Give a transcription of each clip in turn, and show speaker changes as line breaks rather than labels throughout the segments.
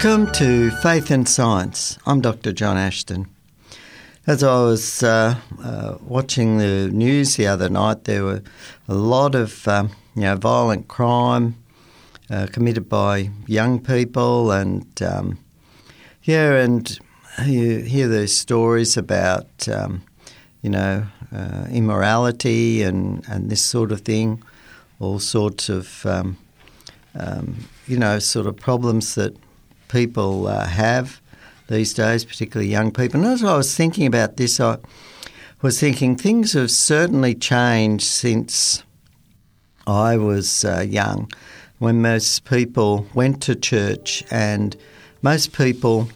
Welcome to Faith and Science. I'm Dr. John Ashton. As I was uh, uh, watching the news the other night, there were a lot of um, you know violent crime uh, committed by young people, and um, yeah, and you hear those stories about um, you know uh, immorality and and this sort of thing, all sorts of um, um, you know sort of problems that people uh, have these days, particularly young people. And as I was thinking about this, I was thinking things have certainly changed since I was uh, young, when most people went to church and most people,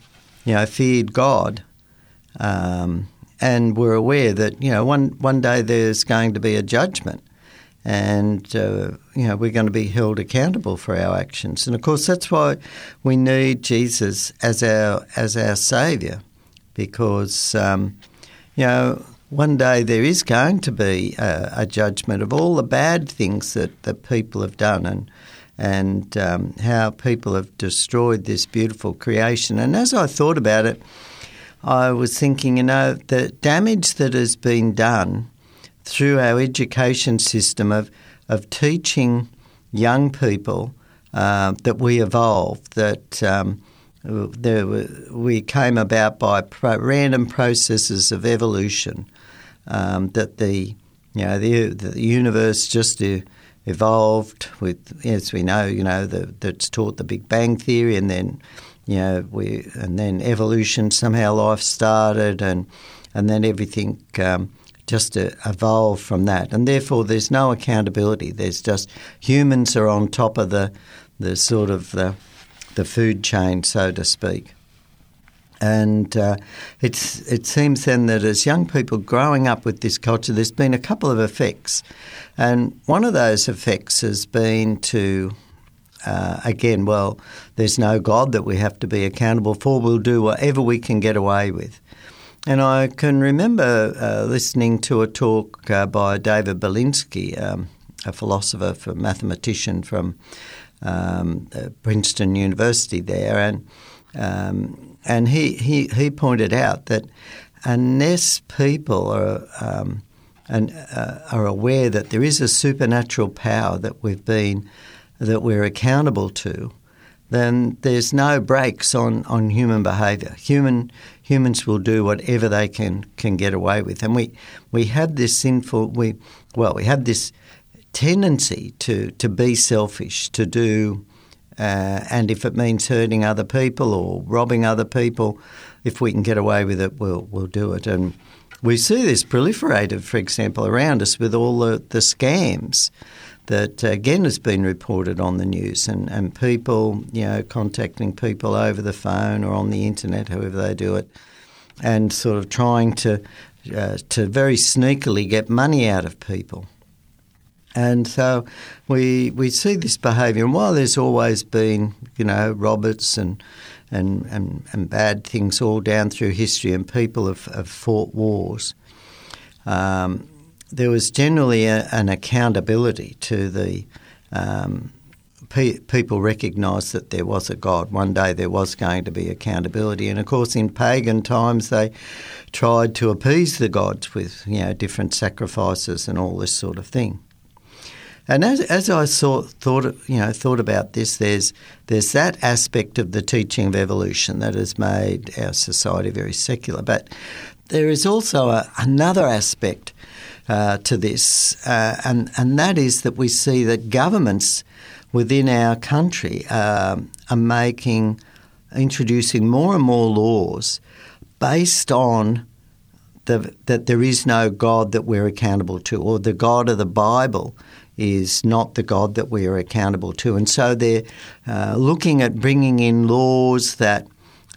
you know, feared God. Um, and were aware that you know one one day there's going to be a judgment, and uh, you know we're going to be held accountable for our actions. And of course, that's why we need Jesus as our as our saviour, because um, you know one day there is going to be a, a, judgment of all the bad things that, that people have done and and um, how people have destroyed this beautiful creation. And as I thought about it, I was thinking, you know, the damage that has been done through our education system of, of teaching young people uh, that we evolved, that um, there were, we came about by pro- random processes of evolution, um, that the you know the, the universe just evolved with, as we know, you know, the, that's taught the Big Bang theory, and then you know we and then evolution somehow life started, and and then everything. Um, just evolve from that. And therefore, there's no accountability. There's just humans are on top of the, the sort of the, the food chain, so to speak. And uh, it's, it seems then that as young people growing up with this culture, there's been a couple of effects. And one of those effects has been to, uh, again, well, there's no God that we have to be accountable for. We'll do whatever we can get away with. And I can remember uh, listening to a talk uh, by David Berlinski, um, a philosopher, a mathematician from um, uh, Princeton University there, and um, and he, he he pointed out that unless people are um, and uh, are aware that there is a supernatural power that we've been that we're accountable to, then there's no brakes on, on human behaviour. Human humans will do whatever they can can get away with, and we we have this sinful we well we have this tendency to to be selfish, to do, uh, and if it means hurting other people or robbing other people, if we can get away with it, we'll we'll do it. And we see this proliferated, for example, around us with all the, the scams that again has been reported on the news and, and people, you know, contacting people over the phone or on the internet, however they do it, and sort of trying to uh, to very sneakily get money out of people. And so we we see this behaviour, and while there's always been, you know, Roberts and and, and, and bad things all down through history, and people have, have fought wars. Um, there was generally a, an accountability to the um, pe- people recognised that there was a God. One day there was going to be accountability, and of course, in pagan times they tried to appease the gods with you know different sacrifices and all this sort of thing. And as, as I saw, thought, you know, thought about this, there's there's that aspect of the teaching of evolution that has made our society very secular. But there is also a, another aspect uh, to this, uh, and and that is that we see that governments within our country uh, are making introducing more and more laws based on the, that there is no God that we're accountable to, or the God of the Bible is not the God that we are accountable to. And so they're uh, looking at bringing in laws that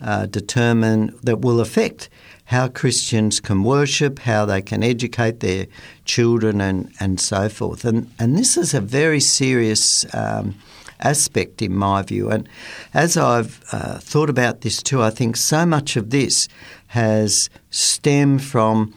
uh, determine that will affect how Christians can worship, how they can educate their children, and, and so forth. And, and this is a very serious um, aspect, in my view. And as I've uh, thought about this too, I think so much of this has stemmed from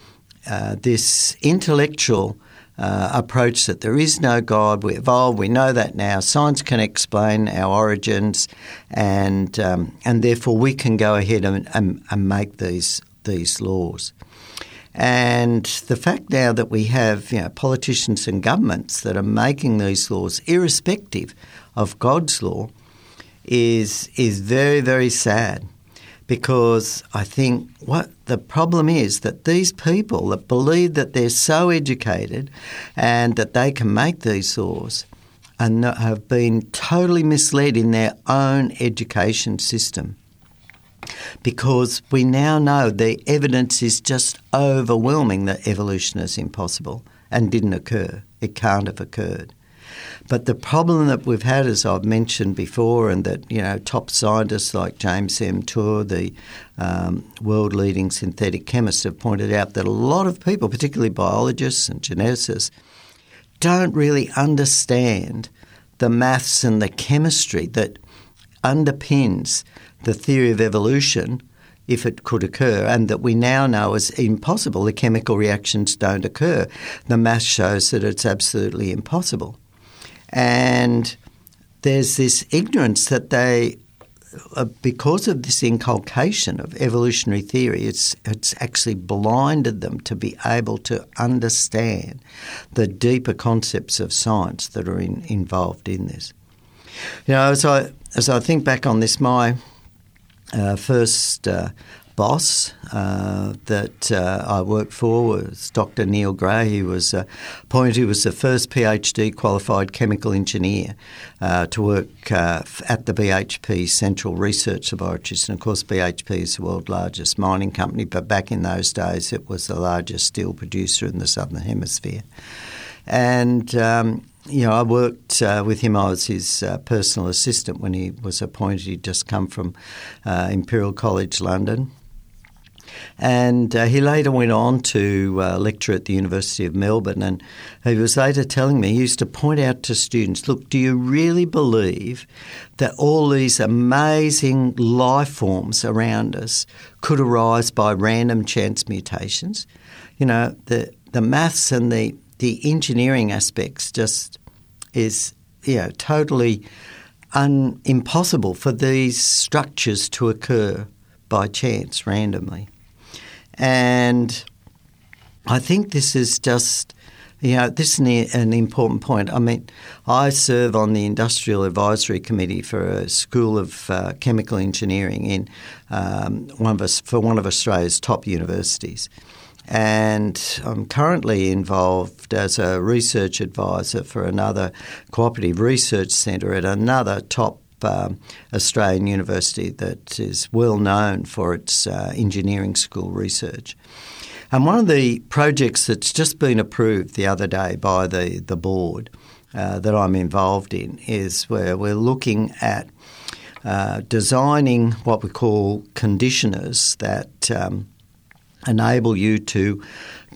uh, this intellectual uh, approach that there is no God, we evolve, we know that now, science can explain our origins, and, um, and therefore we can go ahead and, and, and make these, these laws. And the fact now that we have you know, politicians and governments that are making these laws, irrespective of God's law, is is very very sad because I think what the problem is that these people that believe that they're so educated and that they can make these laws and have been totally misled in their own education system. Because we now know the evidence is just overwhelming that evolution is impossible and didn't occur. It can't have occurred. But the problem that we've had, as I've mentioned before, and that you know top scientists like James M. Tour, the um, world-leading synthetic chemists, have pointed out that a lot of people, particularly biologists and geneticists, don't really understand the maths and the chemistry that underpins the theory of evolution if it could occur, and that we now know is impossible. The chemical reactions don't occur. The math shows that it's absolutely impossible. And there's this ignorance that they, uh, because of this inculcation of evolutionary theory, it's, it's actually blinded them to be able to understand the deeper concepts of science that are in, involved in this. You know, as I, as I think back on this, my first uh, boss uh, that uh, I worked for was Dr. Neil Gray. He was uh, appointed, he was the first PhD qualified chemical engineer uh, to work uh, at the BHP Central Research Laboratories. And of course, BHP is the world's largest mining company, but back in those days, it was the largest steel producer in the Southern Hemisphere. And um, you know, I worked uh, with him. I was his uh, personal assistant when he was appointed. He'd just come from uh, Imperial College London, and uh, he later went on to uh, lecture at the University of Melbourne. And he was later telling me, he used to point out to students look, do you really believe that all these amazing life forms around us could arise by random chance mutations? You know, the, the maths and the, the engineering aspects just is, you know, totally un- impossible for these structures to occur by chance randomly. And I think this is just, you know, this is an important point. I mean, I serve on the Industrial Advisory Committee for a School of uh, Chemical Engineering in um, one of us, for one of Australia's top universities. And I'm currently involved as a research advisor for another cooperative research centre at another top um, Australian university that is well known for its uh, engineering school research. And one of the projects that's just been approved the other day by the, the board uh, that I'm involved in is where we're looking at uh, designing what we call conditioners that um, enable you to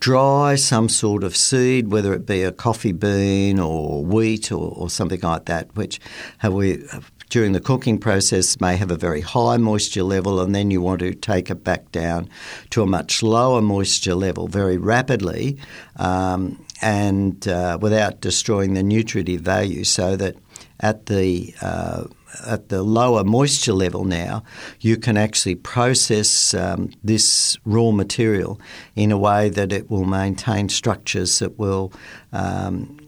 dry some sort of seed, whether it be a coffee bean or wheat or, or something like that, which we during the cooking process may have a very high moisture level, and then you want to take it back down to a much lower moisture level very rapidly um, and uh, without destroying the nutritive value, so that at the uh, at the lower moisture level now, you can actually process um, this raw material in a way that it will maintain structures that will um,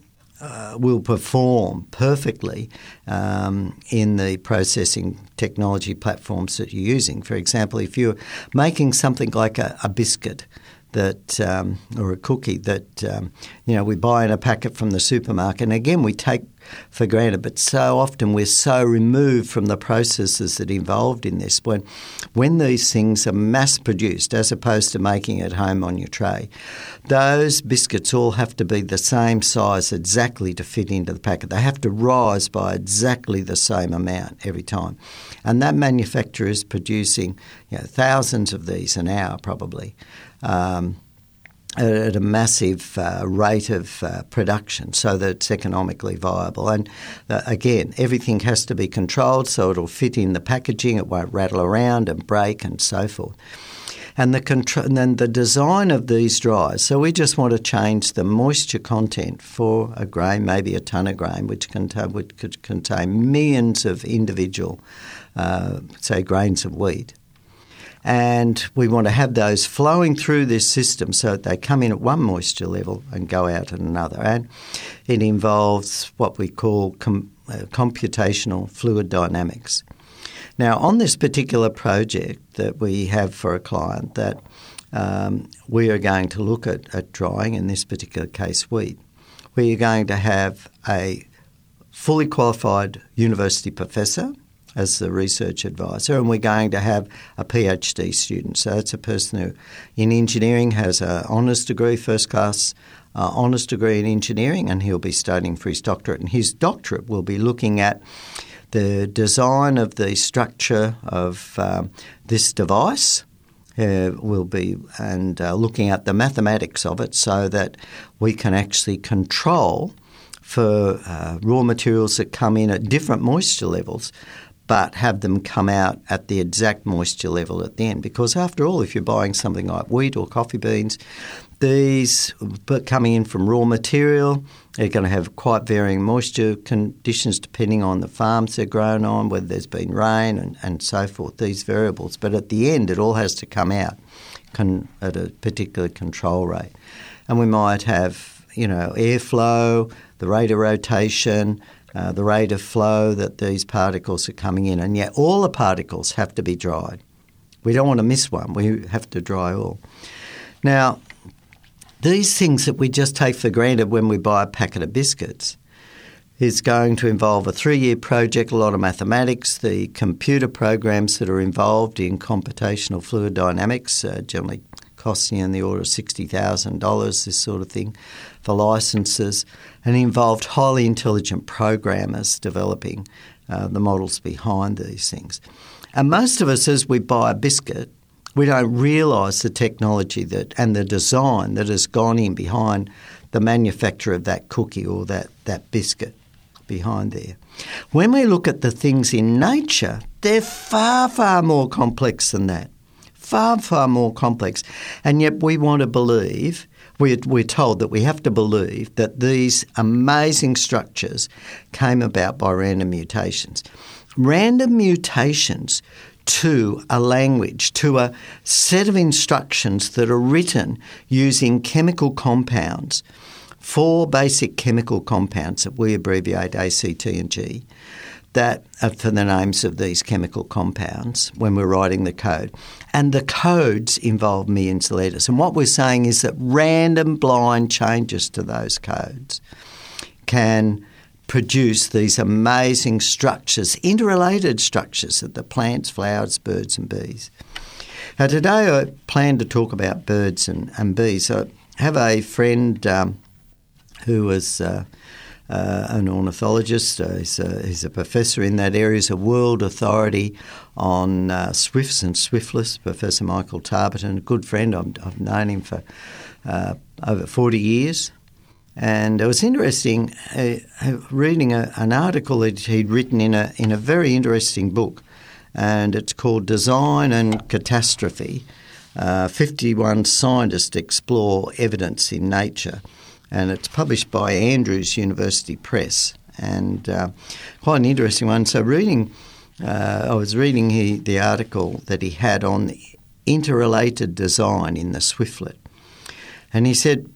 uh, will perform perfectly um, in the processing technology platforms that you're using. For example, if you're making something like a, a biscuit, that um, or a cookie that um, you know we buy in a packet from the supermarket, and again we take for granted. But so often we're so removed from the processes that involved in this. When, when these things are mass produced, as opposed to making at home on your tray, those biscuits all have to be the same size exactly to fit into the packet. They have to rise by exactly the same amount every time. And that manufacturer is producing you know, thousands of these an hour probably. Um, at a massive uh, rate of uh, production so that it's economically viable. And uh, again, everything has to be controlled so it'll fit in the packaging, it won't rattle around and break and so forth. and the contr- and then the design of these dryers. So we just want to change the moisture content for a grain, maybe a ton of grain, which, contain, which could contain millions of individual, uh, say, grains of wheat. And we want to have those flowing through this system so that they come in at one moisture level and go out at another. And it involves what we call com- uh, computational fluid dynamics. Now, on this particular project that we have for a client, that um, we are going to look at, at drying, in this particular case, wheat. We are going to have a fully qualified university professor as the research advisor, and we're going to have a PhD student. So it's a person who, in engineering, has an honours degree, first class uh, honours degree in engineering, and he'll be studying for his doctorate. And his doctorate will be looking at the design of the structure of um, this device. Uh, will be and uh, looking at the mathematics of it so that we can actually control for uh, raw materials that come in at different moisture levels but have them come out at the exact moisture level at the end. Because after all, if you're buying something like wheat or coffee beans, these coming in from raw material, they're going to have quite varying moisture conditions depending on the farms they're grown on, whether there's been rain and, and so forth, these variables. But at the end, it all has to come out con- at a particular control rate. And we might have, you know, airflow, the rate of rotation, uh, the rate of flow that these particles are coming in, and yet all the particles have to be dried. We don't want to miss one, we have to dry all. Now, these things that we just take for granted when we buy a packet of biscuits is going to involve a three year project, a lot of mathematics, the computer programs that are involved in computational fluid dynamics, uh, generally costing in the order of $60,000, this sort of thing, for licenses, and involved highly intelligent programmers developing uh, the models behind these things. And most of us, as we buy a biscuit, we don't realise the technology that and the design that has gone in behind the manufacture of that cookie or that, that biscuit behind there. When we look at the things in nature, they're far, far more complex than that far, far more complex. And yet we want to believe, we're, we're told that we have to believe that these amazing structures came about by random mutations. Random mutations to a language, to a set of instructions that are written using chemical compounds, four basic chemical compounds that we abbreviate ACT and G, that for the names of these chemical compounds when we're writing the code. And the codes involve millions of letters. And what we're saying is that random blind changes to those codes can produce these amazing structures, interrelated structures of the plants, flowers, birds, and bees. Now, today I plan to talk about birds and, and bees. I have a friend um, who was. Uh, uh, an ornithologist. Uh, he's, a, he's, a, professor in that area. He's a world authority on uh, swifts and swiftlets, Professor Michael Tarburton, a good friend. I've, I've known him for uh, over 40 years. And it was interesting uh, reading a, an article that he'd written in a, in a very interesting book, and it's called Design and Catastrophe. Uh, 51 scientists explore evidence in nature and it's published by Andrews University Press, and uh, quite an interesting one. So, reading, uh, I was reading he, the article that he had on interrelated design in the swiftlet, and he said.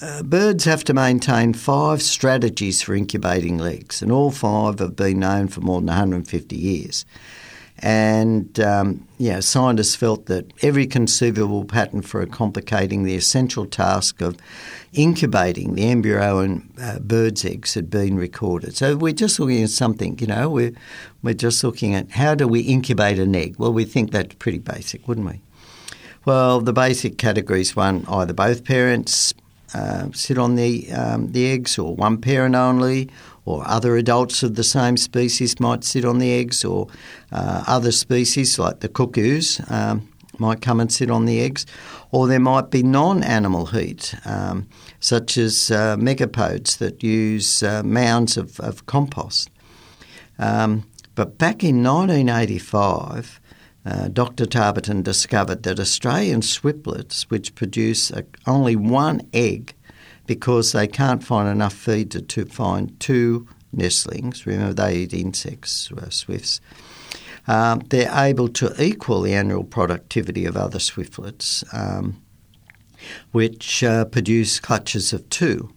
Uh, birds have to maintain five strategies for incubating legs, and all five have been known for more than 150 years. And um, yeah, scientists felt that every conceivable pattern for complicating the essential task of incubating the embryo and uh, bird's eggs had been recorded. So we're just looking at something, you know, we're, we're just looking at how do we incubate an egg? Well, we think that's pretty basic, wouldn't we? Well, the basic categories one, either both parents uh, sit on the, um, the eggs or one parent only or other adults of the same species might sit on the eggs, or uh, other species like the cuckoos um, might come and sit on the eggs, or there might be non animal heat, um, such as uh, megapodes that use uh, mounds of, of compost. Um, but back in 1985, uh, Dr. Tarburton discovered that Australian swiftlets, which produce a, only one egg because they can't find enough feed to, to find two nestlings, remember they eat insects, uh, swifts, um, they're able to equal the annual productivity of other swiftlets, um, which uh, produce clutches of two.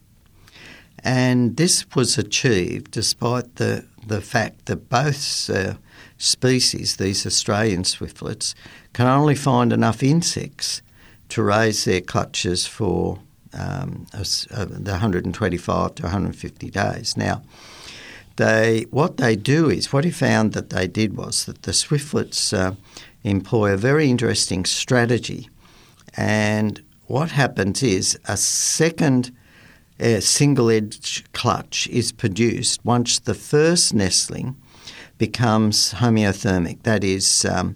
And this was achieved despite the, the fact that both uh, species, these Australian swiftlets, can only find enough insects to raise their clutches for um, uh, the 125 to 150 days. Now, they what they do is what he found that they did was that the swiftlets uh, employ a very interesting strategy, and what happens is a second uh, single edge clutch is produced once the first nestling becomes homeothermic. That is, um,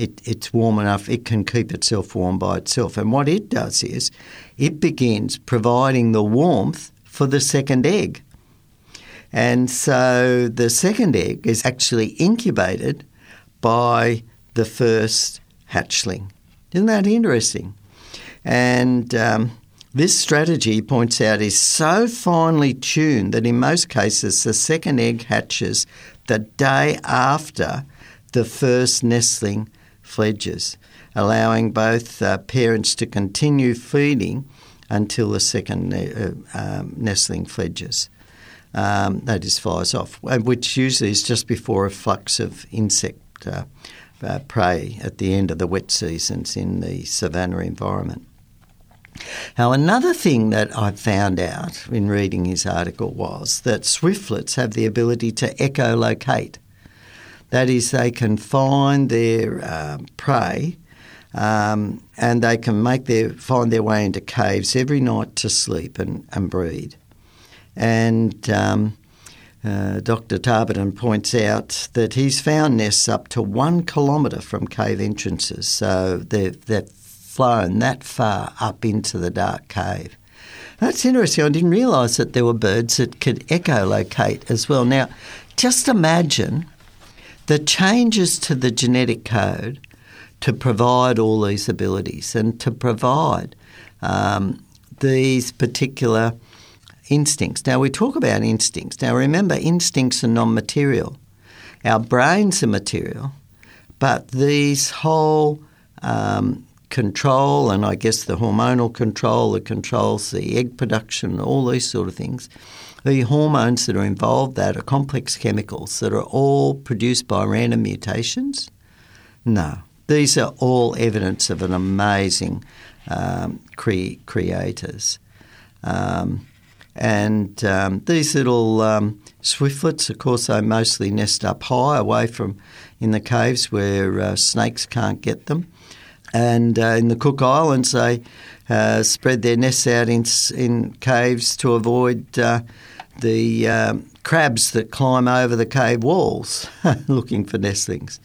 it, it's warm enough, it can keep itself warm by itself. And what it does is it begins providing the warmth for the second egg. And so the second egg is actually incubated by the first hatchling. Isn't that interesting? And um, this strategy, points out, is so finely tuned that in most cases the second egg hatches the day after the first nestling fledges, allowing both uh, parents to continue feeding until the second uh, um, nestling fledges. Um, that is, flies off, uh, which usually is just before a flux of insect uh, uh, prey at the end of the wet seasons in the savanna environment. Now, another thing that I found out in reading his article was that swiftlets have the ability to echolocate. That is, they can find their uh, prey um, and they can make their find their way into caves every night to sleep and, and breed. And um, uh, Dr. Tarburton points out that he's found nests up to one kilometre from cave entrances, so they've, they're flown that far up into the dark cave. That's interesting. I didn't realise that there were birds that could echolocate as well. Now, just imagine the changes to the genetic code to provide all these abilities and to provide um, these particular instincts. Now, we talk about instincts. Now, remember, instincts are non material. Our brains are material, but these whole um, control, and I guess the hormonal control that controls the egg production, all these sort of things. The hormones that are involved that are complex chemicals that are all produced by random mutations. No, these are all evidence of an amazing um, cre- creators. Um, and um, these little um, swiftlets, of course, they mostly nest up high, away from in the caves where uh, snakes can't get them. And uh, in the Cook Islands, they uh, spread their nests out in, in caves to avoid uh, the um, crabs that climb over the cave walls looking for nestlings.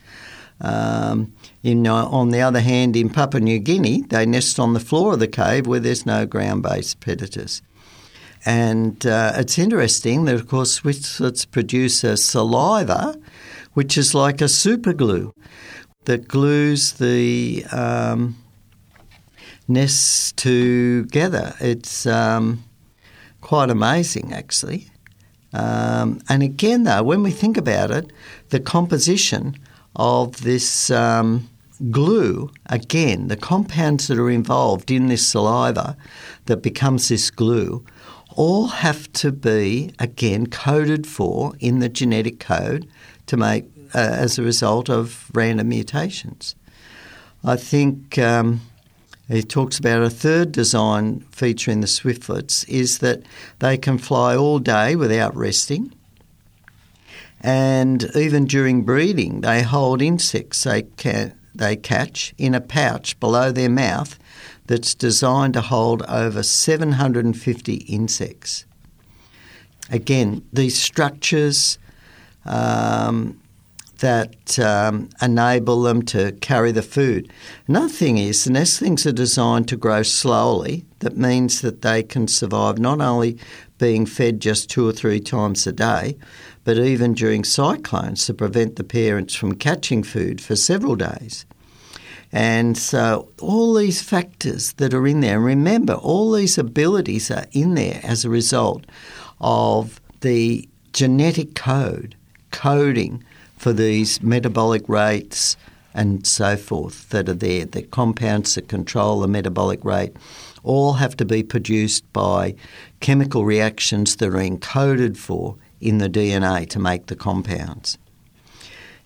Um, in, uh, on the other hand, in Papua New Guinea, they nest on the floor of the cave where there's no ground based predators. And uh, it's interesting that, of course, swiftlets produce a saliva, which is like a superglue that glues the um, nests together. It's um, quite amazing, actually. Um, and again, though, when we think about it, the composition of this um, glue, again, the compounds that are involved in this saliva that becomes this glue, all have to be, again, coded for in the genetic code to make uh, as a result of random mutations. I think um, he talks about a third design feature in the swiftlets is that they can fly all day without resting. And even during breeding, they hold insects they, can, they catch in a pouch below their mouth that's designed to hold over 750 insects. Again, these structures um, that um, enable them to carry the food. Another thing is the nestlings are designed to grow slowly. That means that they can survive not only being fed just two or three times a day, but even during cyclones to prevent the parents from catching food for several days. And so, all these factors that are in there, remember, all these abilities are in there as a result of the genetic code, coding for these metabolic rates and so forth that are there, the compounds that control the metabolic rate, all have to be produced by chemical reactions that are encoded for in the DNA to make the compounds.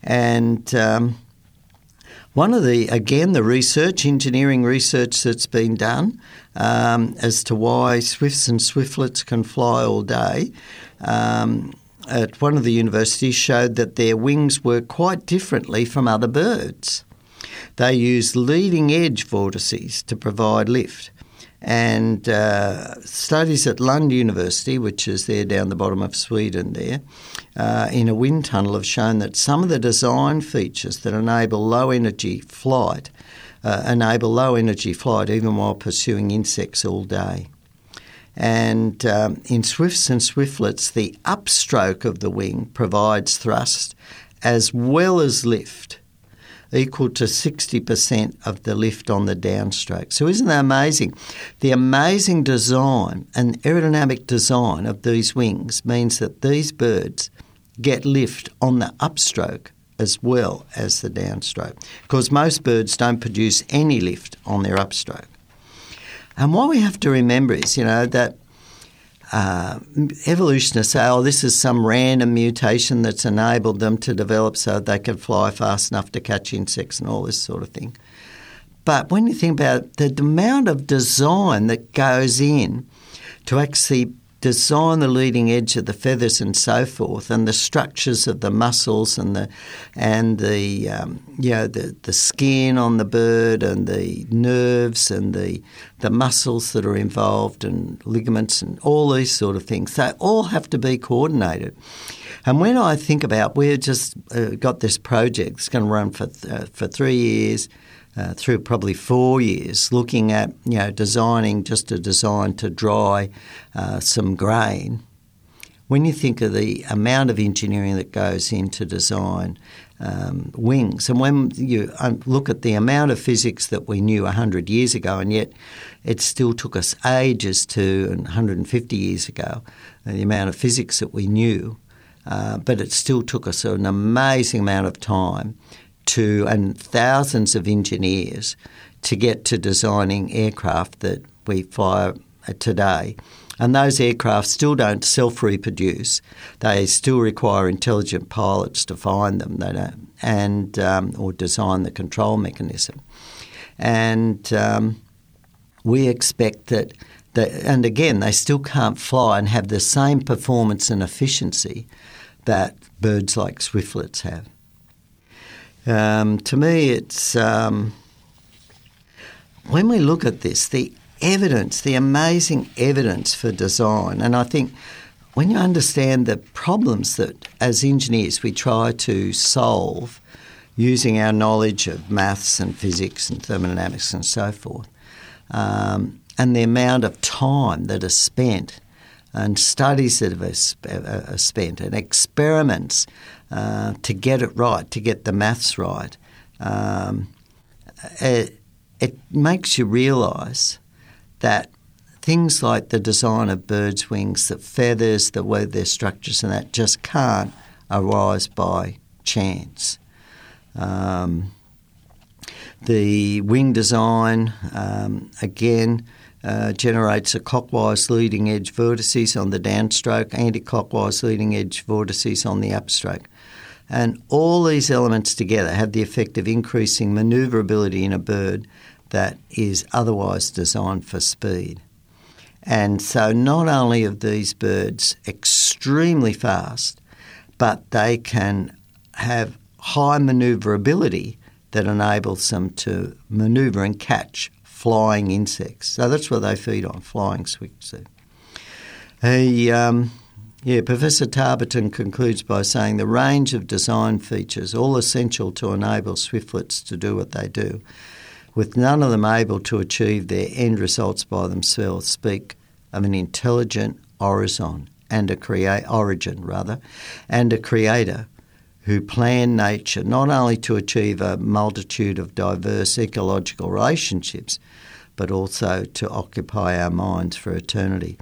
And um, one of the, again, the research, engineering research that's been done um, as to why swifts and swiftlets can fly all day um, at one of the universities showed that their wings work quite differently from other birds. They use leading edge vortices to provide lift. And uh, studies at Lund University, which is there down the bottom of Sweden, there, uh, in a wind tunnel, have shown that some of the design features that enable low energy flight uh, enable low energy flight even while pursuing insects all day. And um, in swifts and swiftlets, the upstroke of the wing provides thrust as well as lift, equal to 60% of the lift on the downstroke. So, isn't that amazing? The amazing design and aerodynamic design of these wings means that these birds get lift on the upstroke as well as the downstroke, because most birds don't produce any lift on their upstroke. And what we have to remember is, you know, that uh, evolutionists say, oh, this is some random mutation that's enabled them to develop so they can fly fast enough to catch insects and all this sort of thing. But when you think about it, the amount of design that goes in to actually design the leading edge of the feathers and so forth, and the structures of the muscles and the and the um, you know the, the skin on the bird and the nerves and the the muscles that are involved and ligaments and all these sort of things. They all have to be coordinated. And when I think about, we've just uh, got this project. It's going to run for th- uh, for three years uh, through probably four years, looking at you know designing just a design to dry uh, some grain. When you think of the amount of engineering that goes into design um, wings, and when you um, look at the amount of physics that we knew 100 years ago, and yet it still took us ages to, and 150 years ago, uh, the amount of physics that we knew, uh, but it still took us an amazing amount of time to and thousands of engineers to get to designing aircraft that we fly today. And those aircraft still don't self reproduce. They still require intelligent pilots to find them. They don't, and um, or design the control mechanism. And um, we expect that, that, and again, they still can't fly and have the same performance and efficiency that birds like swiftlets have. Um, to me, it's um, when we look at this, the evidence, the amazing evidence for design, and I think when you understand the problems that as engineers we try to solve using our knowledge of maths and physics and thermodynamics and so forth, um, and the amount of time that is spent and studies that are spent and experiments uh, to get it right, to get the maths right, um, it, it makes you realise that things like the design of birds' wings, the feathers, the way their structures, and that just can't arise by chance. Um, the wing design, um, again, uh, generates a clockwise leading edge vortices on the downstroke, anti clockwise leading edge vortices on the upstroke. And all these elements together have the effect of increasing manoeuvrability in a bird that is otherwise designed for speed. And so, not only are these birds extremely fast, but they can have high manoeuvrability that enables them to manoeuvre and catch flying insects. So that's what they feed on, flying swifts. He, um, Yeah, Professor Tarburton concludes by saying the range of design features, all essential to enable swiftlets to do what they do, with none of them able to achieve their end results by themselves, speak of an intelligent horizon and a origin rather, and a creator who planned nature not only to achieve a multitude of diverse ecological relationships, but also to occupy our minds for eternity.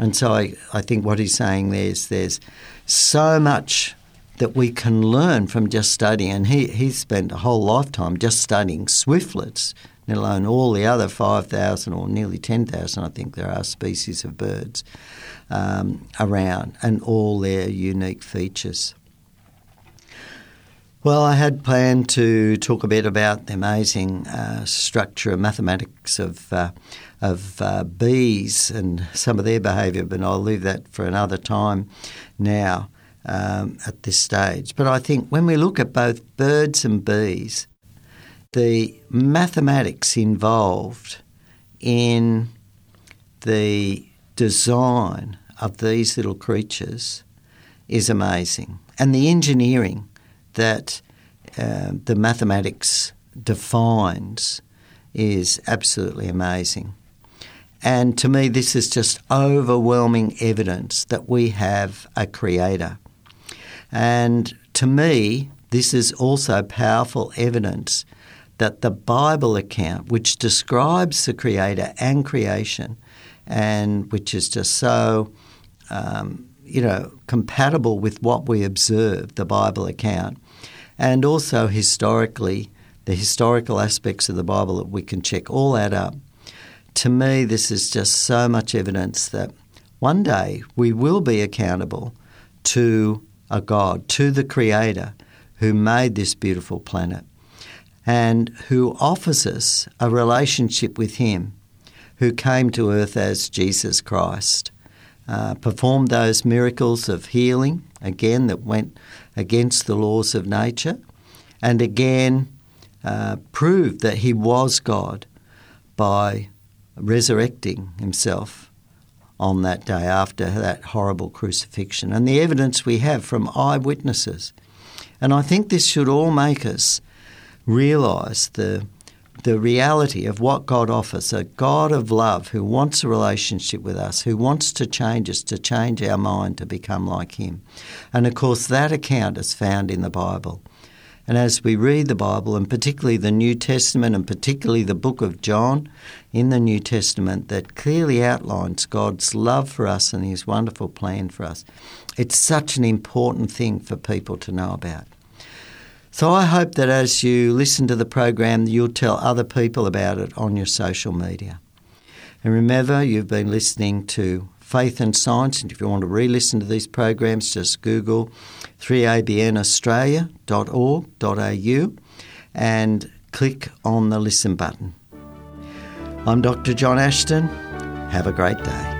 And so I, I think what he's saying there is there's so much that we can learn from just studying. And he, he spent a whole lifetime just studying swiftlets, let alone all the other 5,000 or nearly 10,000, I think there are species of birds um, around, and all their unique features. Well, I had planned to talk a bit about the amazing uh, structure and mathematics of uh, of uh, bees and some of their behaviour, but I'll leave that for another time now um, at this stage. But I think when we look at both birds and bees, the mathematics involved in the design of these little creatures is amazing. And the engineering that uh, the mathematics defines is absolutely amazing. And to me, this is just overwhelming evidence that we have a creator. And to me, this is also powerful evidence that the Bible account, which describes the creator and creation, and which is just so, um, you know, compatible with what we observe, the Bible account, and also historically, the historical aspects of the Bible that we can check all that up to me, this is just so much evidence that one day we will be accountable to a God, to the Creator who made this beautiful planet and who offers us a relationship with Him, who came to earth as Jesus Christ, uh, performed those miracles of healing, again, that went against the laws of nature, and again uh, proved that He was God by resurrecting himself on that day after that horrible crucifixion, and the evidence we have from eyewitnesses. And I think this should all make us realise the the reality of what God offers a God of love who wants a relationship with us, who wants to change us, to change our mind to become like Him. And of course, that account is found in the Bible. And as we read the Bible, and particularly the New Testament, and particularly the book of John in the New Testament, that clearly outlines God's love for us and His wonderful plan for us, it's such an important thing for people to know about. So I hope that as you listen to the program, you'll tell other people about it on your social media. And remember, you've been listening to Faith and Science, and if you want to re listen to these programs, just Google 3abnaustralia.org.au and click on the listen button. I'm Dr. John Ashton. Have a great day.